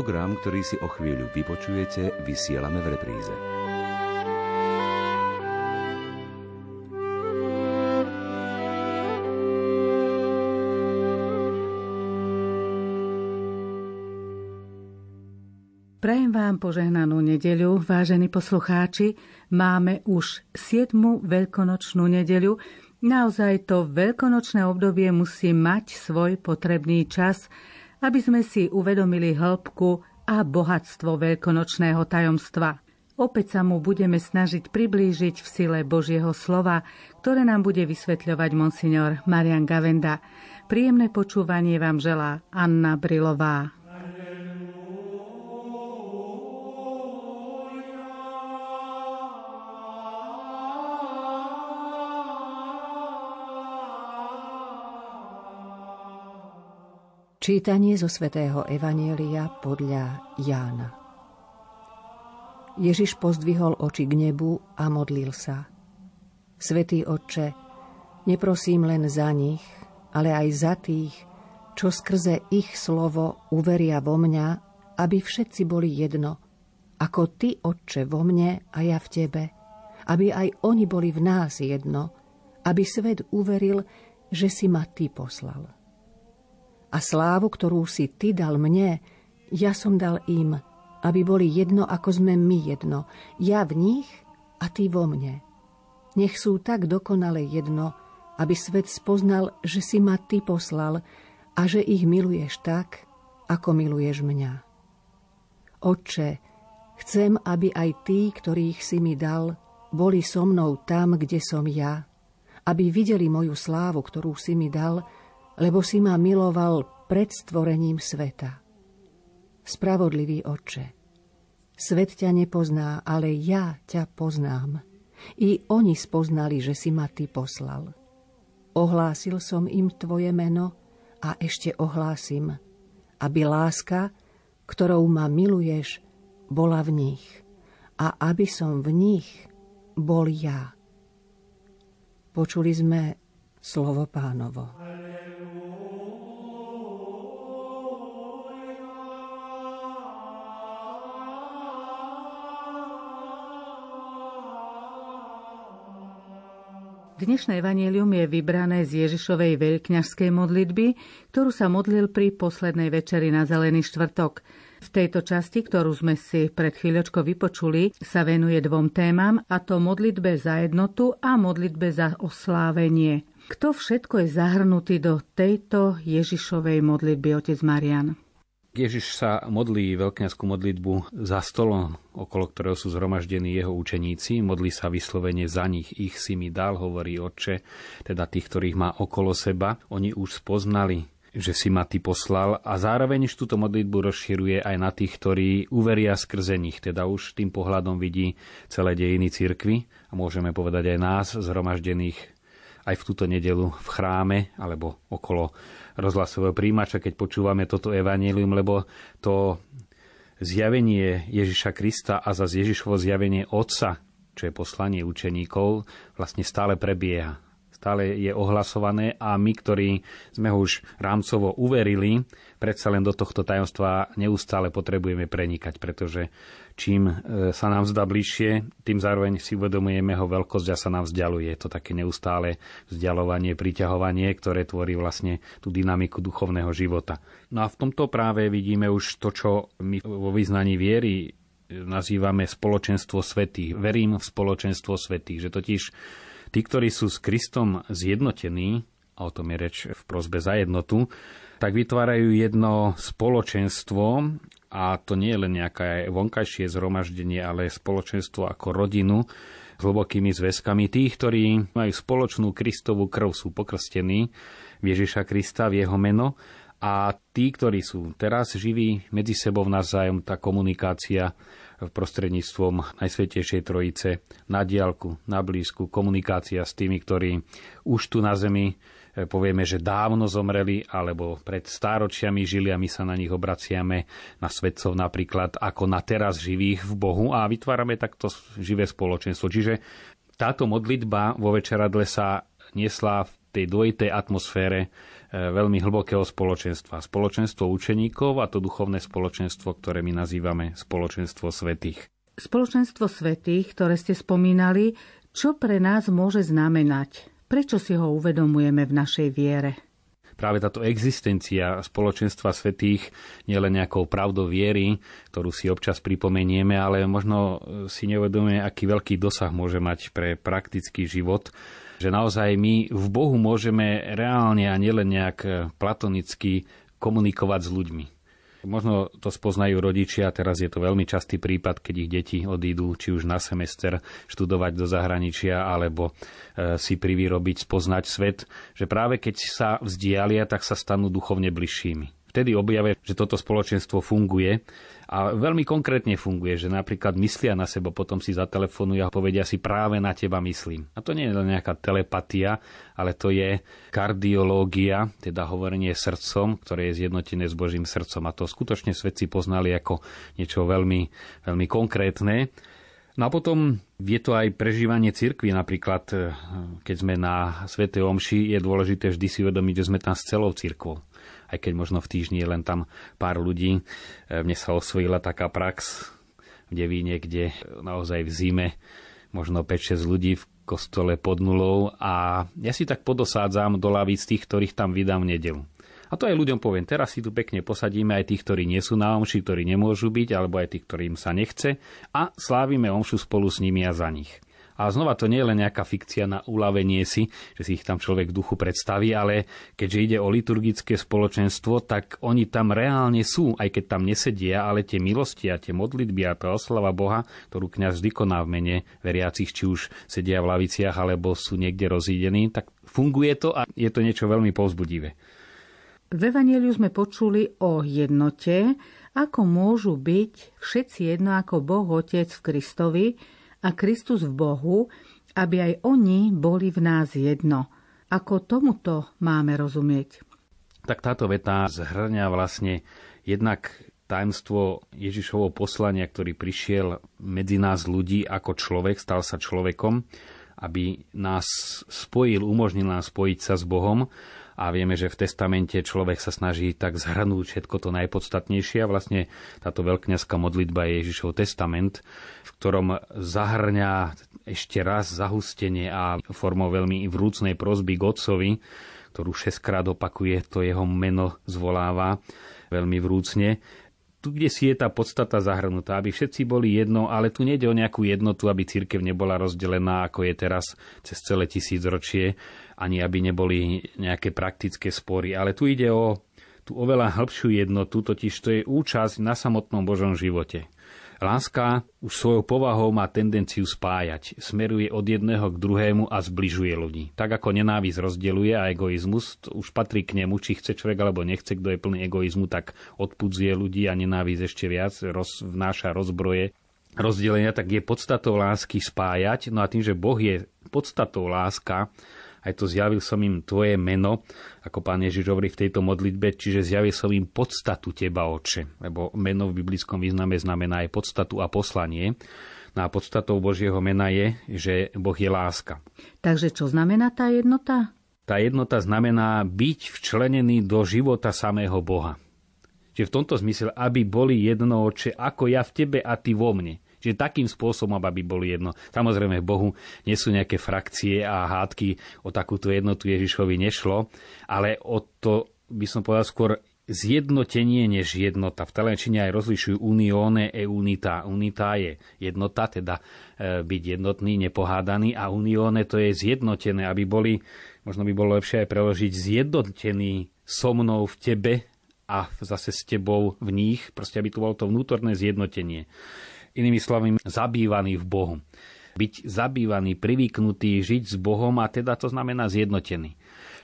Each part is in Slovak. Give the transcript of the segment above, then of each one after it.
Program, ktorý si o chvíľu vypočujete, vysielame v repríze. Prajem vám požehnanú nedeľu, vážení poslucháči. Máme už 7. veľkonočnú nedeľu. Naozaj to veľkonočné obdobie musí mať svoj potrebný čas – aby sme si uvedomili hĺbku a bohatstvo veľkonočného tajomstva. Opäť sa mu budeme snažiť priblížiť v sile Božieho slova, ktoré nám bude vysvetľovať monsignor Marian Gavenda. Príjemné počúvanie vám želá Anna Brilová. Čítanie zo svätého Evanielia podľa Jána. Ježiš pozdvihol oči k nebu a modlil sa. Svetý Otče, neprosím len za nich, ale aj za tých, čo skrze ich slovo uveria vo mňa, aby všetci boli jedno, ako Ty, Otče, vo mne a ja v Tebe, aby aj oni boli v nás jedno, aby svet uveril, že si ma Ty poslal a slávu, ktorú si ty dal mne, ja som dal im, aby boli jedno, ako sme my jedno, ja v nich a ty vo mne. Nech sú tak dokonale jedno, aby svet spoznal, že si ma ty poslal a že ich miluješ tak, ako miluješ mňa. Otče, chcem, aby aj tí, ktorých si mi dal, boli so mnou tam, kde som ja, aby videli moju slávu, ktorú si mi dal, lebo si ma miloval pred stvorením sveta. Spravodlivý oče, svet ťa nepozná, ale ja ťa poznám. I oni spoznali, že si ma ty poslal. Ohlásil som im tvoje meno a ešte ohlásim, aby láska, ktorou ma miluješ, bola v nich a aby som v nich bol ja. Počuli sme slovo pánovo. Dnešné evanílium je vybrané z Ježišovej veľkňažskej modlitby, ktorú sa modlil pri poslednej večeri na Zelený štvrtok. V tejto časti, ktorú sme si pred chvíľočkou vypočuli, sa venuje dvom témam, a to modlitbe za jednotu a modlitbe za oslávenie. Kto všetko je zahrnutý do tejto Ježišovej modlitby, otec Marian? Ježiš sa modlí veľkňazskú modlitbu za stolom, okolo ktorého sú zhromaždení jeho učeníci. Modlí sa vyslovene za nich. Ich si mi dal, hovorí Otče, teda tých, ktorých má okolo seba. Oni už spoznali, že si ma ty poslal a zároveň už túto modlitbu rozširuje aj na tých, ktorí uveria skrze nich. Teda už tým pohľadom vidí celé dejiny cirkvy a môžeme povedať aj nás, zhromaždených aj v túto nedelu v chráme alebo okolo rozhlasového príjimača, keď počúvame toto evanílium, lebo to zjavenie Ježiša Krista a za Ježišovo zjavenie Otca, čo je poslanie učeníkov, vlastne stále prebieha. Stále je ohlasované a my, ktorí sme ho už rámcovo uverili, predsa len do tohto tajomstva neustále potrebujeme prenikať, pretože čím e, sa nám zdá bližšie, tým zároveň si uvedomujeme ho veľkosť a sa nám vzdialuje. Je to také neustále vzdialovanie, priťahovanie, ktoré tvorí vlastne tú dynamiku duchovného života. No a v tomto práve vidíme už to, čo my vo vyznaní viery nazývame spoločenstvo svetých. Verím v spoločenstvo svetých, že totiž tí, ktorí sú s Kristom zjednotení, a o tom je reč v prozbe za jednotu, tak vytvárajú jedno spoločenstvo a to nie je len nejaké vonkajšie zhromaždenie, ale spoločenstvo ako rodinu s hlbokými zväzkami. Tých, ktorí majú spoločnú Kristovú krv, sú pokrstení Ježiša Krista, v jeho meno a tí, ktorí sú teraz živí medzi sebou navzájom, tá komunikácia prostredníctvom Najsvetejšej Trojice na diálku, na blízku, komunikácia s tými, ktorí už tu na zemi E, povieme, že dávno zomreli, alebo pred stáročiami žili a my sa na nich obraciame, na svetcov napríklad, ako na teraz živých v Bohu a vytvárame takto živé spoločenstvo. Čiže táto modlitba vo večeradle sa niesla v tej dvojitej atmosfére veľmi hlbokého spoločenstva. Spoločenstvo učeníkov a to duchovné spoločenstvo, ktoré my nazývame spoločenstvo svetých. Spoločenstvo svetých, ktoré ste spomínali, čo pre nás môže znamenať? Prečo si ho uvedomujeme v našej viere? práve táto existencia spoločenstva svetých nie len nejakou pravdou viery, ktorú si občas pripomenieme, ale možno si neuvedomuje, aký veľký dosah môže mať pre praktický život že naozaj my v Bohu môžeme reálne a nielen nejak platonicky komunikovať s ľuďmi. Možno to spoznajú rodičia, teraz je to veľmi častý prípad, keď ich deti odídu či už na semester študovať do zahraničia alebo e, si privyrobiť, spoznať svet, že práve keď sa vzdialia, tak sa stanú duchovne bližšími vtedy objavia, že toto spoločenstvo funguje a veľmi konkrétne funguje, že napríklad myslia na seba, potom si zatelefonujú a povedia si práve na teba myslím. A to nie je len nejaká telepatia, ale to je kardiológia, teda hovorenie srdcom, ktoré je zjednotené s Božím srdcom. A to skutočne svedci poznali ako niečo veľmi, veľmi konkrétne. No a potom je to aj prežívanie cirkvi. Napríklad, eh, keď sme na Sv. Omši, je dôležité vždy si uvedomiť, že sme tam s celou cirkvou aj keď možno v týždni je len tam pár ľudí. E, mne sa osvojila taká prax v Devíne, kde naozaj v zime možno 5-6 ľudí v kostole pod nulou a ja si tak podosádzam do lavíc tých, ktorých tam vydám v nedelu. A to aj ľuďom poviem, teraz si tu pekne posadíme aj tých, ktorí nie sú na omši, ktorí nemôžu byť, alebo aj tých, ktorým sa nechce a slávime omšu spolu s nimi a za nich. A znova to nie je len nejaká fikcia na uľavenie si, že si ich tam človek v duchu predstaví, ale keďže ide o liturgické spoločenstvo, tak oni tam reálne sú, aj keď tam nesedia, ale tie milosti a tie modlitby a tá oslava Boha, ktorú kňaz vždy koná v mene veriacich, či už sedia v laviciach alebo sú niekde rozídení, tak funguje to a je to niečo veľmi povzbudivé. V Evangeliu sme počuli o jednote, ako môžu byť všetci jedno ako Boh Otec v Kristovi, a Kristus v Bohu, aby aj oni boli v nás jedno. Ako tomuto máme rozumieť? Tak táto veta zhrňa vlastne jednak tajemstvo Ježišovho poslania, ktorý prišiel medzi nás ľudí ako človek, stal sa človekom, aby nás spojil, umožnil nás spojiť sa s Bohom a vieme, že v testamente človek sa snaží tak zhrnúť všetko to najpodstatnejšie a vlastne táto veľkňazská modlitba je Ježišov testament, v ktorom zahrňa ešte raz zahustenie a formou veľmi vrúcnej prozby k Otcovi, ktorú šestkrát opakuje, to jeho meno zvoláva veľmi vrúcne, tu, kde si je tá podstata zahrnutá, aby všetci boli jedno, ale tu nejde o nejakú jednotu, aby církev nebola rozdelená, ako je teraz cez celé tisícročie, ani aby neboli nejaké praktické spory. Ale tu ide o tú oveľa hĺbšiu jednotu, totiž to je účasť na samotnom Božom živote. Láska už svojou povahou má tendenciu spájať, smeruje od jedného k druhému a zbližuje ľudí. Tak ako nenávisť rozdeluje a egoizmus, už patrí k nemu, či chce človek alebo nechce, kto je plný egoizmu, tak odpudzuje ľudí a nenávisť ešte viac, roz, vnáša rozbroje rozdelenia, tak je podstatou lásky spájať. No a tým, že Boh je podstatou láska, aj to zjavil som im tvoje meno, ako pán Ježiš hovorí v tejto modlitbe, čiže zjavil som im podstatu teba, oče, lebo meno v biblickom význame znamená aj podstatu a poslanie. No a podstatou Božieho mena je, že Boh je láska. Takže čo znamená tá jednota? Tá jednota znamená byť včlenený do života samého Boha. Čiže v tomto zmysle, aby boli jedno oče, ako ja v tebe a ty vo mne. Čiže takým spôsobom, aby boli jedno. Samozrejme, v Bohu nie sú nejaké frakcie a hádky, o takúto jednotu Ježišovi nešlo, ale o to by som povedal skôr zjednotenie než jednota. V Talenčine aj rozlišujú unione e unita. Unita je jednota, teda e, byť jednotný, nepohádaný a unione to je zjednotené, aby boli, možno by bolo lepšie aj preložiť, zjednotení so mnou v tebe a zase s tebou v nich, proste aby tu bolo to vnútorné zjednotenie. Inými slovami, zabývaný v Bohu. Byť zabývaný, privyknutý, žiť s Bohom a teda to znamená zjednotený.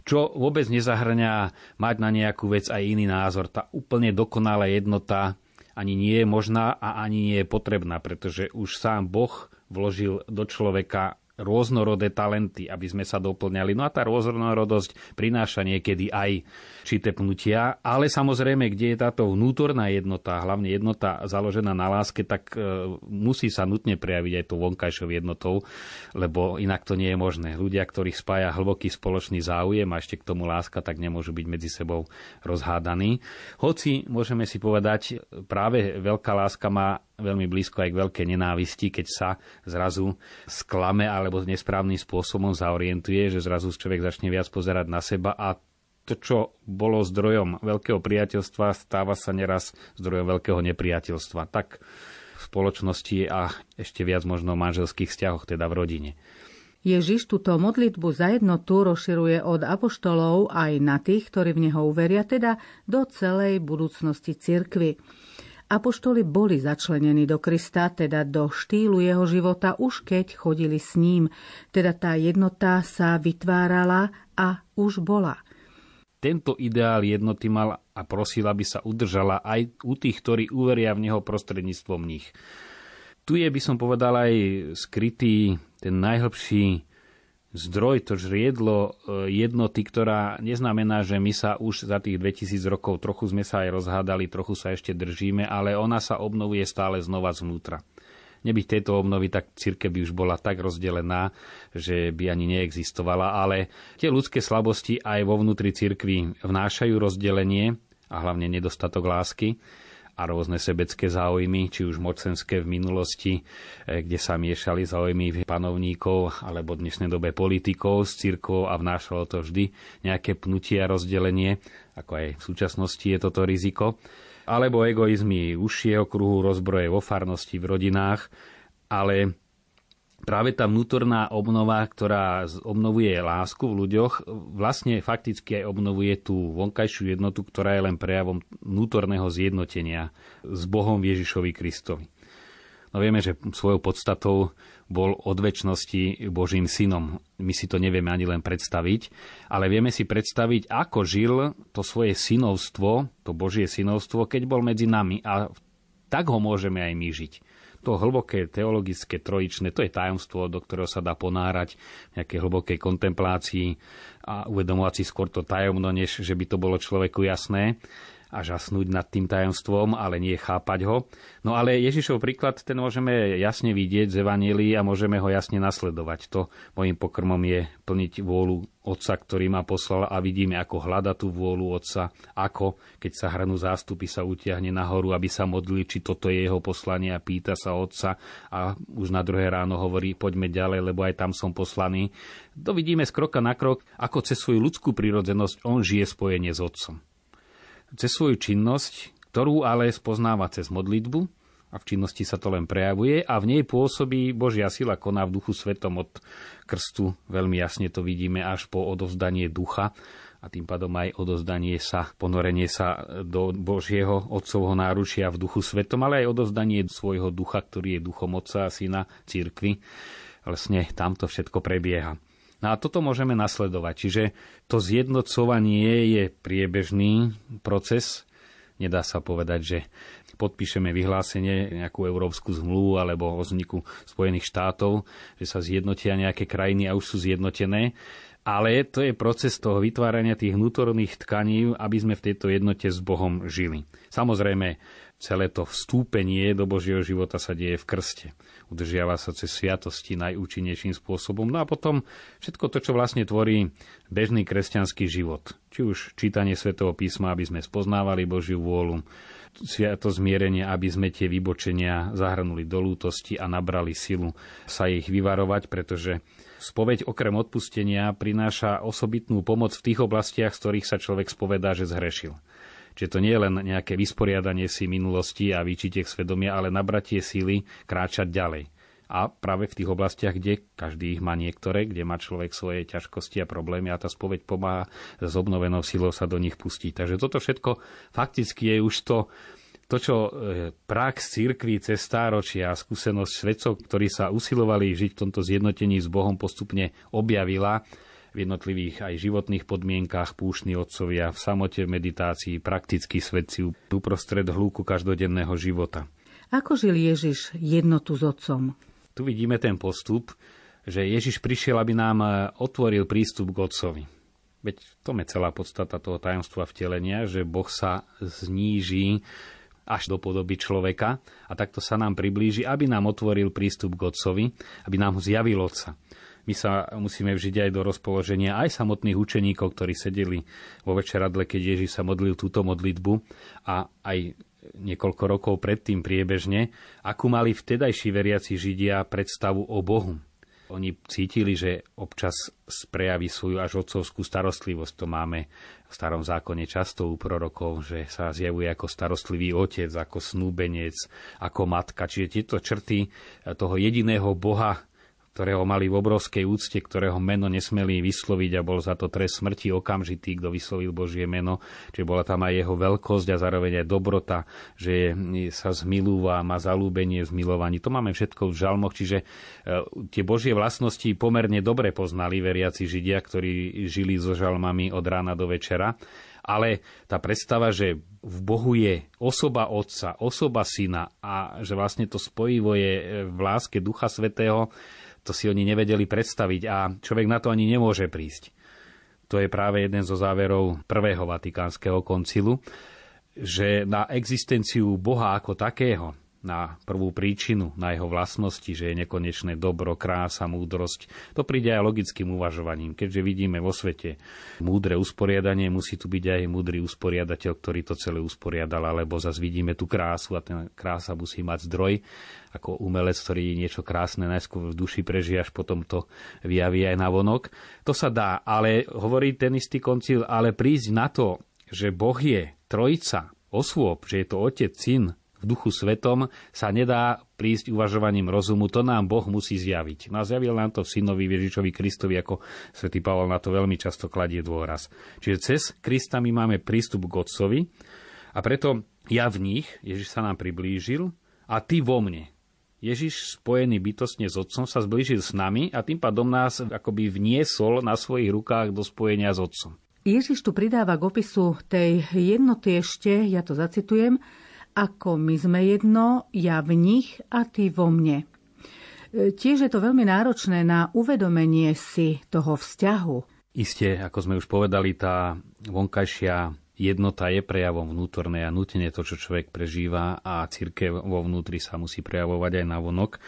Čo vôbec nezahrňa mať na nejakú vec aj iný názor. Tá úplne dokonalá jednota ani nie je možná a ani nie je potrebná, pretože už sám Boh vložil do človeka rôznorodé talenty, aby sme sa doplňali. No a tá rôznorodosť prináša niekedy aj čité pnutia, ale samozrejme, kde je táto vnútorná jednota, hlavne jednota založená na láske, tak e, musí sa nutne prejaviť aj tou vonkajšou jednotou, lebo inak to nie je možné. Ľudia, ktorých spája hlboký spoločný záujem a ešte k tomu láska, tak nemôžu byť medzi sebou rozhádaní. Hoci môžeme si povedať, práve veľká láska má veľmi blízko aj k veľkej nenávisti, keď sa zrazu sklame alebo nesprávnym spôsobom zaorientuje, že zrazu človek začne viac pozerať na seba a to, čo bolo zdrojom veľkého priateľstva, stáva sa neraz zdrojom veľkého nepriateľstva. Tak v spoločnosti a ešte viac možno v manželských vzťahoch, teda v rodine. Ježiš túto modlitbu za jednotu rozširuje od apoštolov aj na tých, ktorí v Neho uveria, teda do celej budúcnosti cirkvy. Apoštoli boli začlenení do Krista, teda do štýlu jeho života, už keď chodili s ním. Teda tá jednota sa vytvárala a už bola. Tento ideál jednoty mal a prosil, aby sa udržala aj u tých, ktorí uveria v neho prostredníctvom nich. Tu je, by som povedal, aj skrytý ten najhlbší zdroj, to žriedlo e, jednoty, ktorá neznamená, že my sa už za tých 2000 rokov trochu sme sa aj rozhádali, trochu sa ešte držíme, ale ona sa obnovuje stále znova zvnútra. Nebyť tejto obnovy, tak církev by už bola tak rozdelená, že by ani neexistovala, ale tie ľudské slabosti aj vo vnútri církvy vnášajú rozdelenie a hlavne nedostatok lásky a rôzne sebecké záujmy, či už mocenské v minulosti, e, kde sa miešali záujmy panovníkov alebo v dnešnej dobe politikov s cirkvou a vnášalo to vždy nejaké pnutie a rozdelenie, ako aj v súčasnosti je toto riziko. Alebo egoizmy užšieho kruhu, rozbroje vo farnosti, v rodinách, ale práve tá vnútorná obnova, ktorá obnovuje lásku v ľuďoch, vlastne fakticky aj obnovuje tú vonkajšiu jednotu, ktorá je len prejavom vnútorného zjednotenia s Bohom Ježišovi Kristovi. No vieme, že svojou podstatou bol od väčšnosti Božím synom. My si to nevieme ani len predstaviť, ale vieme si predstaviť, ako žil to svoje synovstvo, to Božie synovstvo, keď bol medzi nami. A tak ho môžeme aj my žiť. To hlboké teologické trojičné, to je tajomstvo, do ktorého sa dá ponárať nejaké hlbokej kontemplácii a uvedomovať si skôr to tajomno, než že by to bolo človeku jasné a žasnúť nad tým tajomstvom, ale nie chápať ho. No ale Ježišov príklad, ten môžeme jasne vidieť z Evanílii a môžeme ho jasne nasledovať. To môjim pokrmom je plniť vôľu Otca, ktorý ma poslal a vidíme, ako hľada tú vôľu Otca, ako keď sa hrnú zástupy, sa utiahne nahoru, aby sa modlili, či toto je jeho poslanie a pýta sa Otca a už na druhé ráno hovorí, poďme ďalej, lebo aj tam som poslaný. To vidíme z kroka na krok, ako cez svoju ľudskú prírodzenosť on žije spojenie s Otcom cez svoju činnosť, ktorú ale spoznáva cez modlitbu, a v činnosti sa to len prejavuje a v nej pôsobí Božia sila, koná v duchu svetom od krstu. Veľmi jasne to vidíme až po odovzdanie ducha a tým pádom aj odovzdanie sa, ponorenie sa do Božieho Otcovho náručia v duchu svetom, ale aj odovzdanie svojho ducha, ktorý je duchom Otca a Syna církvy. Vlastne tamto všetko prebieha. No a toto môžeme nasledovať. Čiže to zjednocovanie je priebežný proces. Nedá sa povedať, že podpíšeme vyhlásenie, nejakú európsku zmluvu alebo o vzniku Spojených štátov, že sa zjednotia nejaké krajiny a už sú zjednotené. Ale to je proces toho vytvárania tých vnútorných tkaní, aby sme v tejto jednote s Bohom žili. Samozrejme, celé to vstúpenie do Božieho života sa deje v krste udržiava sa cez sviatosti najúčinnejším spôsobom. No a potom všetko to, čo vlastne tvorí bežný kresťanský život. Či už čítanie svätého písma, aby sme spoznávali Božiu vôľu, sviato zmierenie, aby sme tie vybočenia zahrnuli do lútosti a nabrali silu sa ich vyvarovať, pretože spoveď okrem odpustenia prináša osobitnú pomoc v tých oblastiach, z ktorých sa človek spovedá, že zhrešil. Čiže to nie je len nejaké vysporiadanie si minulosti a výčitek svedomia, ale nabratie síly kráčať ďalej. A práve v tých oblastiach, kde každý ich má niektoré, kde má človek svoje ťažkosti a problémy a tá spoveď pomáha s obnovenou silou sa do nich pustiť. Takže toto všetko fakticky je už to, to, čo e, prax církvy cez stáročia a skúsenosť svedcov, ktorí sa usilovali žiť v tomto zjednotení s Bohom, postupne objavila v jednotlivých aj životných podmienkách púšni otcovia, v samote, v meditácii, praktickí svedci uprostred hľúku každodenného života. Ako žil Ježiš jednotu s otcom? Tu vidíme ten postup, že Ježiš prišiel, aby nám e, otvoril prístup k Otcovi. Veď to je celá podstata toho tajomstva vtelenia, že Boh sa zníži až do podoby človeka a takto sa nám priblíži, aby nám otvoril prístup k Otcovi, aby nám ho zjavil Otca. My sa musíme vžiť aj do rozpoloženia aj samotných učeníkov, ktorí sedeli vo večeradle, keď Ježiš sa modlil túto modlitbu a aj niekoľko rokov predtým priebežne, akú mali vtedajší veriaci Židia predstavu o Bohu. Oni cítili, že občas prejaví svoju až otcovskú starostlivosť. To máme v starom zákone často u prorokov, že sa zjavuje ako starostlivý otec, ako snúbenec, ako matka. Čiže tieto črty toho jediného Boha, ktorého mali v obrovskej úcte, ktorého meno nesmeli vysloviť a bol za to trest smrti okamžitý, kto vyslovil Božie meno. Čiže bola tam aj jeho veľkosť a zároveň aj dobrota, že sa zmilúva, má zalúbenie v zmilovaní. To máme všetko v žalmoch, čiže e, tie Božie vlastnosti pomerne dobre poznali veriaci Židia, ktorí žili so žalmami od rána do večera ale tá predstava, že v Bohu je osoba Otca, osoba Syna a že vlastne to spojivo je v láske Ducha Svetého, to si oni nevedeli predstaviť a človek na to ani nemôže prísť. To je práve jeden zo záverov prvého Vatikánskeho koncilu, že na existenciu Boha ako takého, na prvú príčinu, na jeho vlastnosti, že je nekonečné dobro, krása, múdrosť. To príde aj logickým uvažovaním. Keďže vidíme vo svete múdre usporiadanie, musí tu byť aj múdry usporiadateľ, ktorý to celé usporiadal, alebo zase vidíme tú krásu a ten krása musí mať zdroj ako umelec, ktorý niečo krásne najskôr v duši prežije, až potom to vyjaví aj na vonok. To sa dá, ale hovorí ten istý koncil, ale prísť na to, že Boh je trojica, osôb, že je to Otec, Syn v duchu svetom sa nedá prísť uvažovaním rozumu, to nám Boh musí zjaviť. No a zjavil nám to synovi Ježišovi Kristovi, ako svätý Pavol na to veľmi často kladie dôraz. Čiže cez Krista my máme prístup k Otcovi a preto ja v nich, Ježiš sa nám priblížil a ty vo mne. Ježiš spojený bytostne s Otcom sa zblížil s nami a tým pádom nás akoby vniesol na svojich rukách do spojenia s Otcom. Ježiš tu pridáva k opisu tej jednoty ešte, ja to zacitujem, ako my sme jedno, ja v nich a ty vo mne. E, tiež je to veľmi náročné na uvedomenie si toho vzťahu. Isté, ako sme už povedali, tá vonkajšia jednota je prejavom vnútornej a nutne to, čo človek prežíva a církev vo vnútri sa musí prejavovať aj na vonok.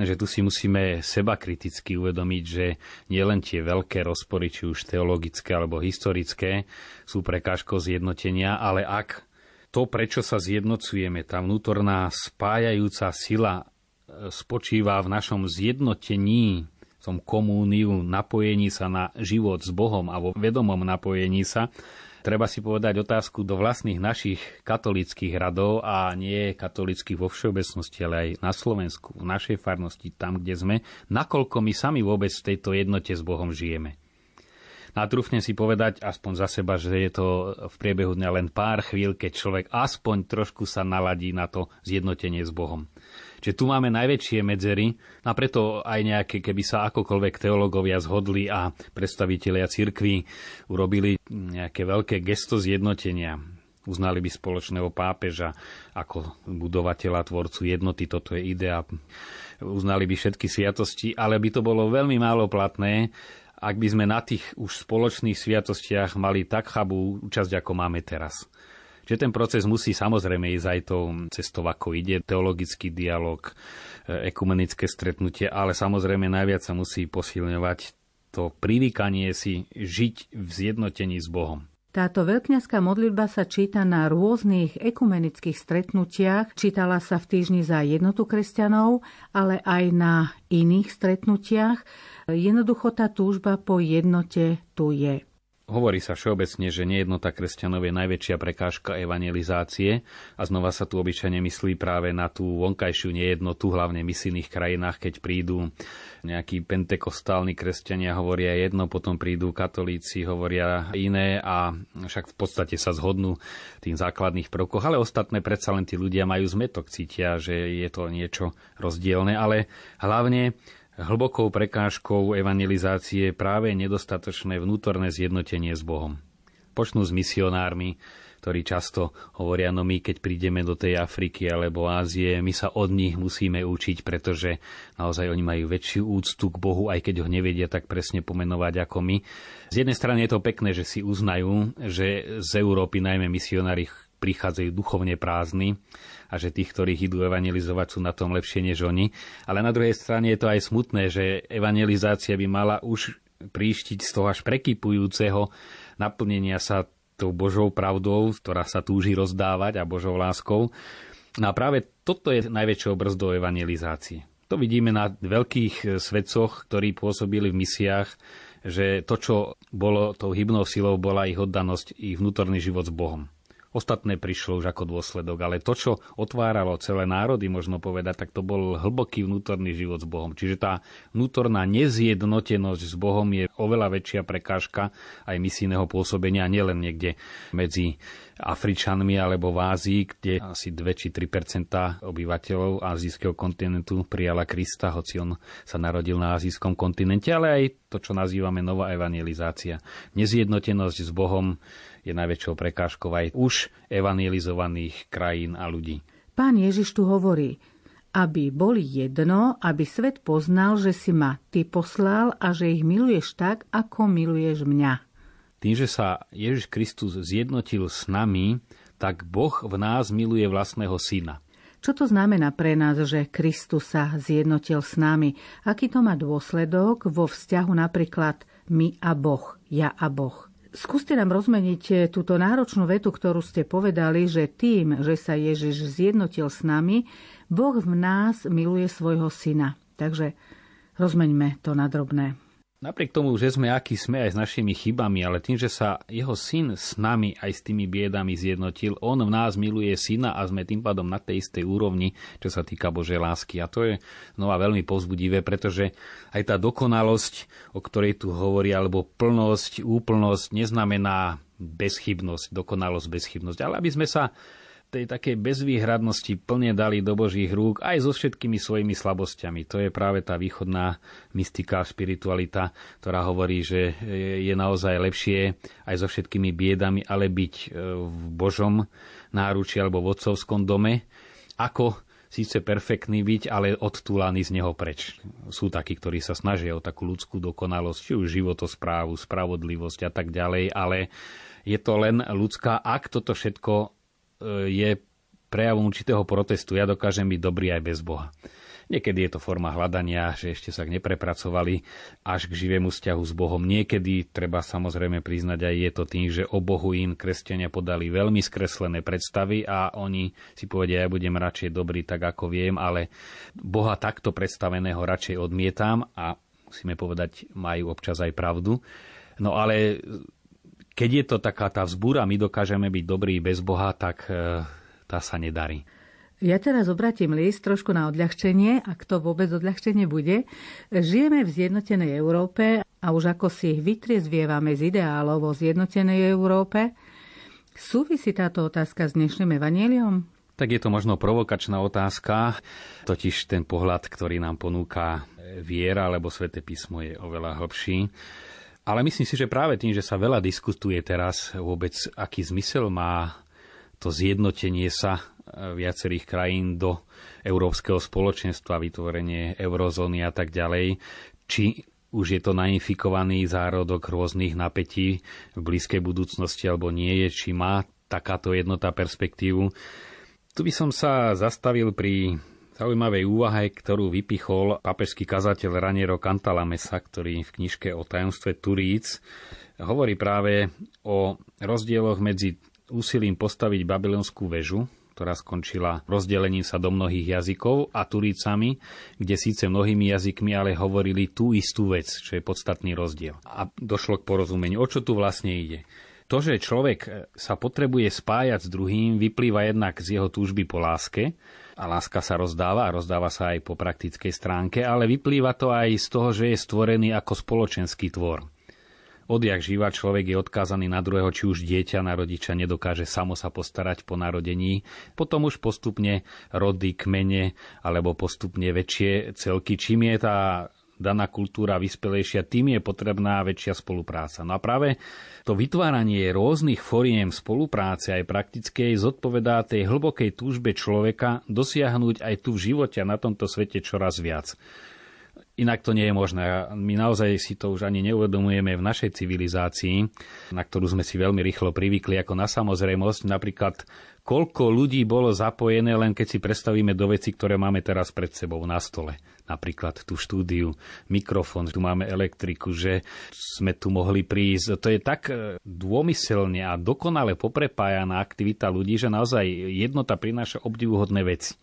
Takže tu si musíme seba kriticky uvedomiť, že nielen tie veľké rozpory, či už teologické alebo historické, sú prekážkou zjednotenia, ale ak to, prečo sa zjednocujeme, tá vnútorná spájajúca sila e, spočíva v našom zjednotení, v tom komúniu, napojení sa na život s Bohom a vo vedomom napojení sa, treba si povedať otázku do vlastných našich katolických radov a nie katolických vo všeobecnosti, ale aj na Slovensku, v našej farnosti, tam, kde sme, nakoľko my sami vôbec v tejto jednote s Bohom žijeme. A trúfne si povedať aspoň za seba, že je to v priebehu dňa len pár chvíľ, keď človek aspoň trošku sa naladí na to zjednotenie s Bohom. Čiže tu máme najväčšie medzery a preto aj nejaké, keby sa akokoľvek teológovia zhodli a predstavitelia cirkví urobili nejaké veľké gesto zjednotenia, uznali by spoločného pápeža ako budovateľa, tvorcu jednoty, toto je idea, uznali by všetky sviatosti, ale by to bolo veľmi málo platné, ak by sme na tých už spoločných sviatostiach mali tak chabú účasť, ako máme teraz. Čiže ten proces musí samozrejme ísť aj tou cestou, ako ide, teologický dialog, e, ekumenické stretnutie, ale samozrejme najviac sa musí posilňovať to privykanie si žiť v zjednotení s Bohom. Táto veľkňazská modlitba sa číta na rôznych ekumenických stretnutiach, čítala sa v týždni za jednotu kresťanov, ale aj na iných stretnutiach. Jednoducho tá túžba po jednote tu je. Hovorí sa všeobecne, že nejednota kresťanov je najväčšia prekážka evangelizácie a znova sa tu obyčajne myslí práve na tú vonkajšiu nejednotu, hlavne v misijných krajinách, keď prídu nejakí pentekostálni kresťania, hovoria jedno, potom prídu katolíci, hovoria iné a však v podstate sa zhodnú tým základných prvkoch, ale ostatné predsa len tí ľudia majú zmetok, cítia, že je to niečo rozdielne, ale hlavne Hlbokou prekážkou evangelizácie je práve nedostatočné vnútorné zjednotenie s Bohom. Počnú s misionármi, ktorí často hovoria, no my keď prídeme do tej Afriky alebo Ázie, my sa od nich musíme učiť, pretože naozaj oni majú väčšiu úctu k Bohu, aj keď ho nevedia tak presne pomenovať ako my. Z jednej strany je to pekné, že si uznajú, že z Európy najmä misionári prichádzajú duchovne prázdni a že tých, ktorých idú evangelizovať, sú na tom lepšie než oni. Ale na druhej strane je to aj smutné, že evangelizácia by mala už príštiť z toho až prekypujúceho naplnenia sa tou Božou pravdou, ktorá sa túži rozdávať a Božou láskou. No a práve toto je najväčšou brzdou evangelizácie. To vidíme na veľkých svedcoch, ktorí pôsobili v misiách, že to, čo bolo tou hybnou silou, bola ich oddanosť, ich vnútorný život s Bohom. Ostatné prišlo už ako dôsledok, ale to, čo otváralo celé národy, možno povedať, tak to bol hlboký vnútorný život s Bohom. Čiže tá vnútorná nezjednotenosť s Bohom je oveľa väčšia prekážka aj misijného pôsobenia, nielen niekde medzi Afričanmi alebo v Ázii, kde asi 2 či 3% obyvateľov azijského kontinentu prijala Krista, hoci on sa narodil na azijskom kontinente, ale aj to, čo nazývame nová evangelizácia. Nezjednotenosť s Bohom je najväčšou prekážkou aj už evangelizovaných krajín a ľudí. Pán Ježiš tu hovorí, aby boli jedno, aby svet poznal, že si ma ty poslal a že ich miluješ tak, ako miluješ mňa. Tým, že sa Ježiš Kristus zjednotil s nami, tak Boh v nás miluje vlastného syna. Čo to znamená pre nás, že Kristus sa zjednotil s nami? Aký to má dôsledok vo vzťahu napríklad my a Boh, ja a Boh? Skúste nám rozmeniť túto náročnú vetu, ktorú ste povedali, že tým, že sa Ježiš zjednotil s nami, Boh v nás miluje svojho syna. Takže rozmeňme to na drobné. Napriek tomu, že sme aký sme aj s našimi chybami, ale tým, že sa jeho syn s nami aj s tými biedami zjednotil, on v nás miluje syna a sme tým pádom na tej istej úrovni, čo sa týka Božej lásky. A to je znova veľmi povzbudivé, pretože aj tá dokonalosť, o ktorej tu hovorí, alebo plnosť, úplnosť, neznamená bezchybnosť, dokonalosť, bezchybnosť, ale aby sme sa tej takej bezvýhradnosti plne dali do Božích rúk aj so všetkými svojimi slabosťami. To je práve tá východná mystika, spiritualita, ktorá hovorí, že je naozaj lepšie aj so všetkými biedami, ale byť e, v Božom náruči alebo v otcovskom dome, ako síce perfektný byť, ale odtúlaný z neho preč. Sú takí, ktorí sa snažia o takú ľudskú dokonalosť, či už životosprávu, spravodlivosť a tak ďalej, ale je to len ľudská, ak toto všetko je prejavom určitého protestu. Ja dokážem byť dobrý aj bez Boha. Niekedy je to forma hľadania, že ešte sa neprepracovali až k živému vzťahu s Bohom. Niekedy treba samozrejme priznať aj je to tým, že o Bohu im kresťania podali veľmi skreslené predstavy a oni si povedia, ja budem radšej dobrý tak, ako viem, ale Boha takto predstaveného radšej odmietam a musíme povedať, majú občas aj pravdu. No ale keď je to taká tá vzbúra, my dokážeme byť dobrí bez Boha, tak e, tá sa nedarí. Ja teraz obratím list trošku na odľahčenie, ak to vôbec odľahčenie bude. Žijeme v zjednotenej Európe a už ako si vytriezvievame z ideálov o zjednotenej Európe. Súvisí táto otázka s dnešným evaníliom? Tak je to možno provokačná otázka, totiž ten pohľad, ktorý nám ponúka viera alebo sväté písmo je oveľa hlbší. Ale myslím si, že práve tým, že sa veľa diskutuje teraz vôbec, aký zmysel má to zjednotenie sa e, viacerých krajín do Európskeho spoločenstva, vytvorenie eurozóny a tak ďalej, či už je to nainfikovaný zárodok rôznych napätí v blízkej budúcnosti alebo nie je, či má takáto jednota perspektívu. Tu by som sa zastavil pri zaujímavej úvahe, ktorú vypichol papežský kazateľ Raniero Cantalamessa, ktorý v knižke o tajomstve Turíc hovorí práve o rozdieloch medzi úsilím postaviť babylonskú väžu, ktorá skončila rozdelením sa do mnohých jazykov a Turícami, kde síce mnohými jazykmi, ale hovorili tú istú vec, čo je podstatný rozdiel. A došlo k porozumeniu, o čo tu vlastne ide. To, že človek sa potrebuje spájať s druhým, vyplýva jednak z jeho túžby po láske, a láska sa rozdáva a rozdáva sa aj po praktickej stránke, ale vyplýva to aj z toho, že je stvorený ako spoločenský tvor. Odjak živa človek je odkázaný na druhého, či už dieťa na rodiča nedokáže samo sa postarať po narodení, potom už postupne rody, kmene alebo postupne väčšie celky. Čím je tá daná kultúra vyspelejšia, tým je potrebná väčšia spolupráca. No a práve to vytváranie rôznych foriem spolupráce aj praktickej zodpovedá tej hlbokej túžbe človeka dosiahnuť aj tu v živote a na tomto svete čoraz viac. Inak to nie je možné. My naozaj si to už ani neuvedomujeme v našej civilizácii, na ktorú sme si veľmi rýchlo privykli ako na samozrejmosť. Napríklad, koľko ľudí bolo zapojené, len keď si predstavíme do veci, ktoré máme teraz pred sebou na stole. Napríklad tú štúdiu, mikrofón, tu máme elektriku, že sme tu mohli prísť. To je tak e, dômyselne a dokonale poprepájaná aktivita ľudí, že naozaj jednota prináša obdivuhodné veci.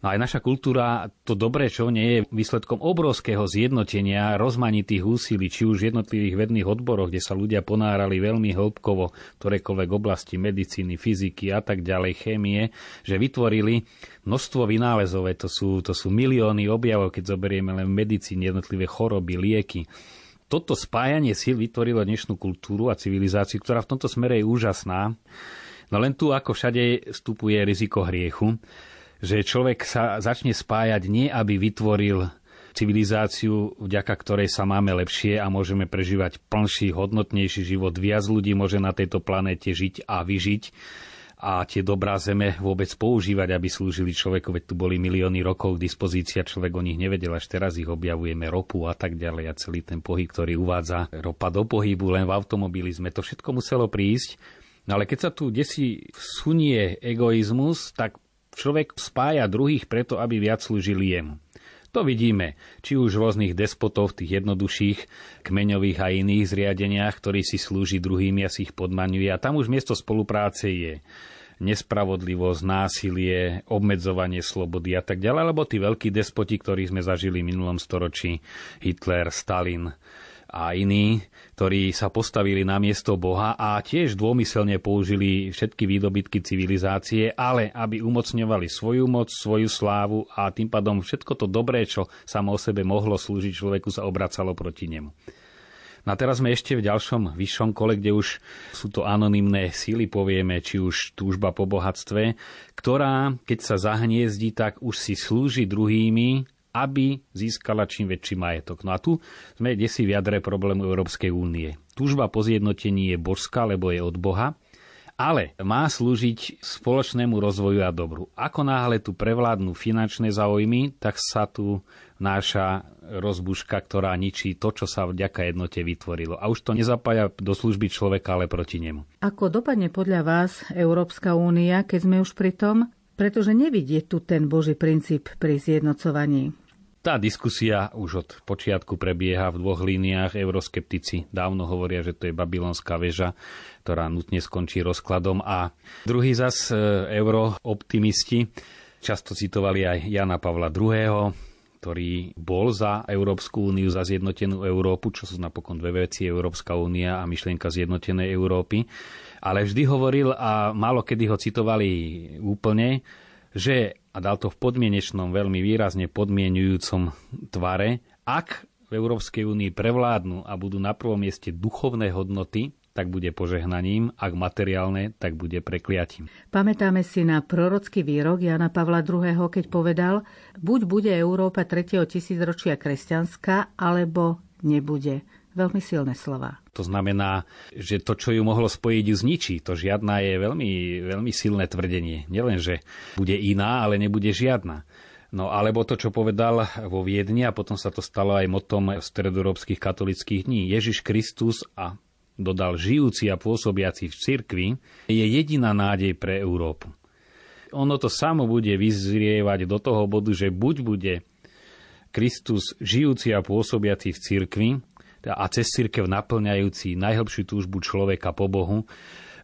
No aj naša kultúra, to dobré, čo nie je výsledkom obrovského zjednotenia rozmanitých úsilí, či už jednotlivých vedných odboroch, kde sa ľudia ponárali veľmi hĺbkovo ktorékoľvek oblasti medicíny, fyziky a tak ďalej, chémie, že vytvorili množstvo vynálezov, to sú, to sú milióny objavov, keď zoberieme len v medicíne jednotlivé choroby, lieky. Toto spájanie síl vytvorilo dnešnú kultúru a civilizáciu, ktorá v tomto smere je úžasná. No len tu, ako všade, vstupuje riziko hriechu že človek sa začne spájať nie, aby vytvoril civilizáciu, vďaka ktorej sa máme lepšie a môžeme prežívať plnší, hodnotnejší život. Viac ľudí môže na tejto planéte žiť a vyžiť a tie dobrá zeme vôbec používať, aby slúžili človeku, veď tu boli milióny rokov k dispozícii a človek o nich nevedel, až teraz ich objavujeme, ropu a tak ďalej a celý ten pohyb, ktorý uvádza ropa do pohybu, len v automobilizme, to všetko muselo prísť. No ale keď sa tu desi vsunie egoizmus, tak Človek spája druhých preto, aby viac slúžili jemu. To vidíme, či už rôznych despotov, v tých jednoduchších, kmeňových a iných zriadeniach, ktorí si slúži druhými a si ich podmaňuje. A tam už miesto spolupráce je nespravodlivosť, násilie, obmedzovanie slobody a tak ďalej, alebo tí veľkí despoti, ktorých sme zažili v minulom storočí, Hitler, Stalin, a iní, ktorí sa postavili na miesto Boha a tiež dômyselne použili všetky výdobytky civilizácie, ale aby umocňovali svoju moc, svoju slávu a tým pádom všetko to dobré, čo samo o sebe mohlo slúžiť človeku, sa obracalo proti nemu. No a teraz sme ešte v ďalšom vyššom kole, kde už sú to anonymné síly, povieme, či už túžba po bohatstve, ktorá, keď sa zahniezdí, tak už si slúži druhými aby získala čím väčší majetok. No a tu sme desi v jadre problému Európskej únie. Túžba po zjednotení je božská, lebo je od Boha, ale má slúžiť spoločnému rozvoju a dobru. Ako náhle tu prevládnu finančné záujmy, tak sa tu náša rozbuška, ktorá ničí to, čo sa vďaka jednote vytvorilo. A už to nezapája do služby človeka, ale proti nemu. Ako dopadne podľa vás Európska únia, keď sme už pri tom? Pretože nevidie tu ten Boží princíp pri zjednocovaní. Tá diskusia už od počiatku prebieha v dvoch líniách. Euroskeptici dávno hovoria, že to je babylonská väža, ktorá nutne skončí rozkladom a druhý zas e, eurooptimisti často citovali aj Jana Pavla II., ktorý bol za Európsku úniu, za zjednotenú Európu, čo sú napokon dve veci, Európska únia a myšlienka zjednotenej Európy. Ale vždy hovoril, a málo kedy ho citovali úplne, že a dal to v podmienečnom, veľmi výrazne podmienujúcom tvare, ak v Európskej únii prevládnu a budú na prvom mieste duchovné hodnoty, tak bude požehnaním, ak materiálne, tak bude prekliatím. Pamätáme si na prorocký výrok Jana Pavla II., keď povedal, buď bude Európa 3. tisícročia kresťanská, alebo nebude. Veľmi silné slova. To znamená, že to, čo ju mohlo spojiť, ju zničí. To žiadna je veľmi, veľmi silné tvrdenie. Nielen, že bude iná, ale nebude žiadna. No alebo to, čo povedal vo Viedni a potom sa to stalo aj motom stredoeurópskych katolických dní. Ježiš Kristus a dodal žijúci a pôsobiaci v cirkvi, je jediná nádej pre Európu. Ono to samo bude vyzrievať do toho bodu, že buď bude Kristus žijúci a pôsobiaci v cirkvi, a cez církev naplňajúci najhlbšiu túžbu človeka po Bohu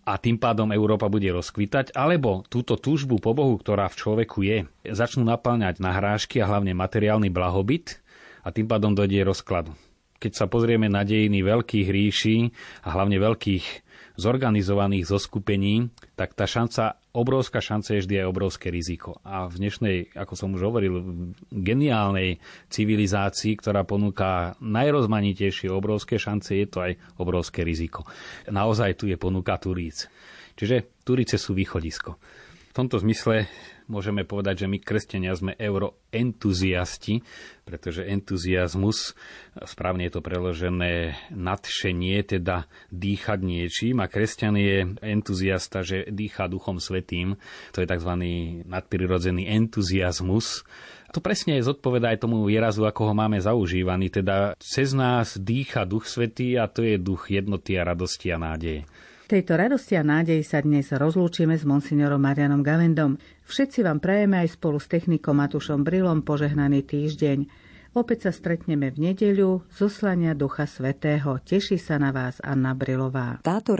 a tým pádom Európa bude rozkvitať, alebo túto túžbu po Bohu, ktorá v človeku je, začnú naplňať nahrážky a hlavne materiálny blahobyt a tým pádom dojde rozkladu. Keď sa pozrieme na dejiny veľkých ríší a hlavne veľkých zorganizovaných zoskupení, tak tá šanca, obrovská šanca je vždy aj obrovské riziko. A v dnešnej, ako som už hovoril, geniálnej civilizácii, ktorá ponúka najrozmanitejšie obrovské šance, je to aj obrovské riziko. Naozaj tu je ponuka Turíc. Čiže Turice sú východisko. V tomto zmysle môžeme povedať, že my kresťania sme euroentuziasti, pretože entuziasmus, správne je to preložené nadšenie, teda dýchať niečím a kresťan je entuziasta, že dýcha duchom svetým, to je tzv. nadprirodzený entuziasmus. To presne je zodpoveda aj tomu výrazu, ako ho máme zaužívaný, teda cez nás dýcha duch svetý a to je duch jednoty a radosti a nádeje. Tejto radosti a nádeji sa dnes rozlúčime s monsignorom Marianom Galendom. Všetci vám prajeme aj spolu s technikom Matušom Brilom požehnaný týždeň. Opäť sa stretneme v nedeľu, zoslania Ducha Svetého. Teší sa na vás Anna Brilová. Táto